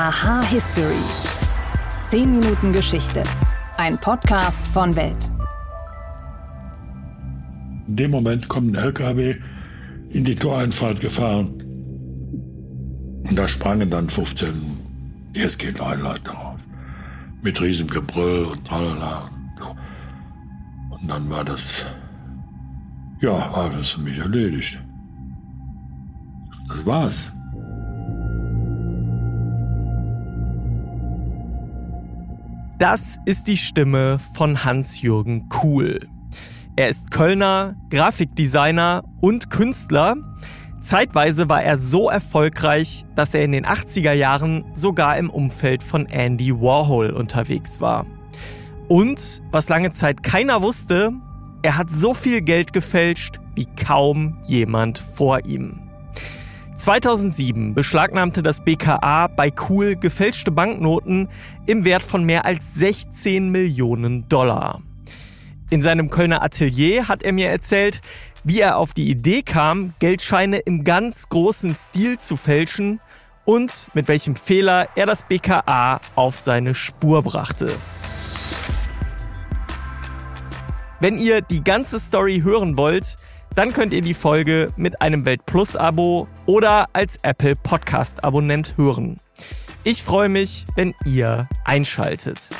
Aha History. 10 Minuten Geschichte. Ein Podcast von Welt. In dem Moment kommt ein LKW in die Toreinfahrt gefahren. Und da sprangen dann 15 SG-Leute drauf. Mit riesigem Gebrüll und tralala. Und dann war das, ja, war das für mich erledigt. Das war's. Das ist die Stimme von Hans-Jürgen Kuhl. Er ist Kölner, Grafikdesigner und Künstler. Zeitweise war er so erfolgreich, dass er in den 80er Jahren sogar im Umfeld von Andy Warhol unterwegs war. Und, was lange Zeit keiner wusste, er hat so viel Geld gefälscht wie kaum jemand vor ihm. 2007 beschlagnahmte das BKA bei Cool gefälschte Banknoten im Wert von mehr als 16 Millionen Dollar. In seinem Kölner Atelier hat er mir erzählt, wie er auf die Idee kam, Geldscheine im ganz großen Stil zu fälschen und mit welchem Fehler er das BKA auf seine Spur brachte. Wenn ihr die ganze Story hören wollt, dann könnt ihr die Folge mit einem Welt Plus Abo oder als Apple Podcast Abonnent hören. Ich freue mich, wenn ihr einschaltet.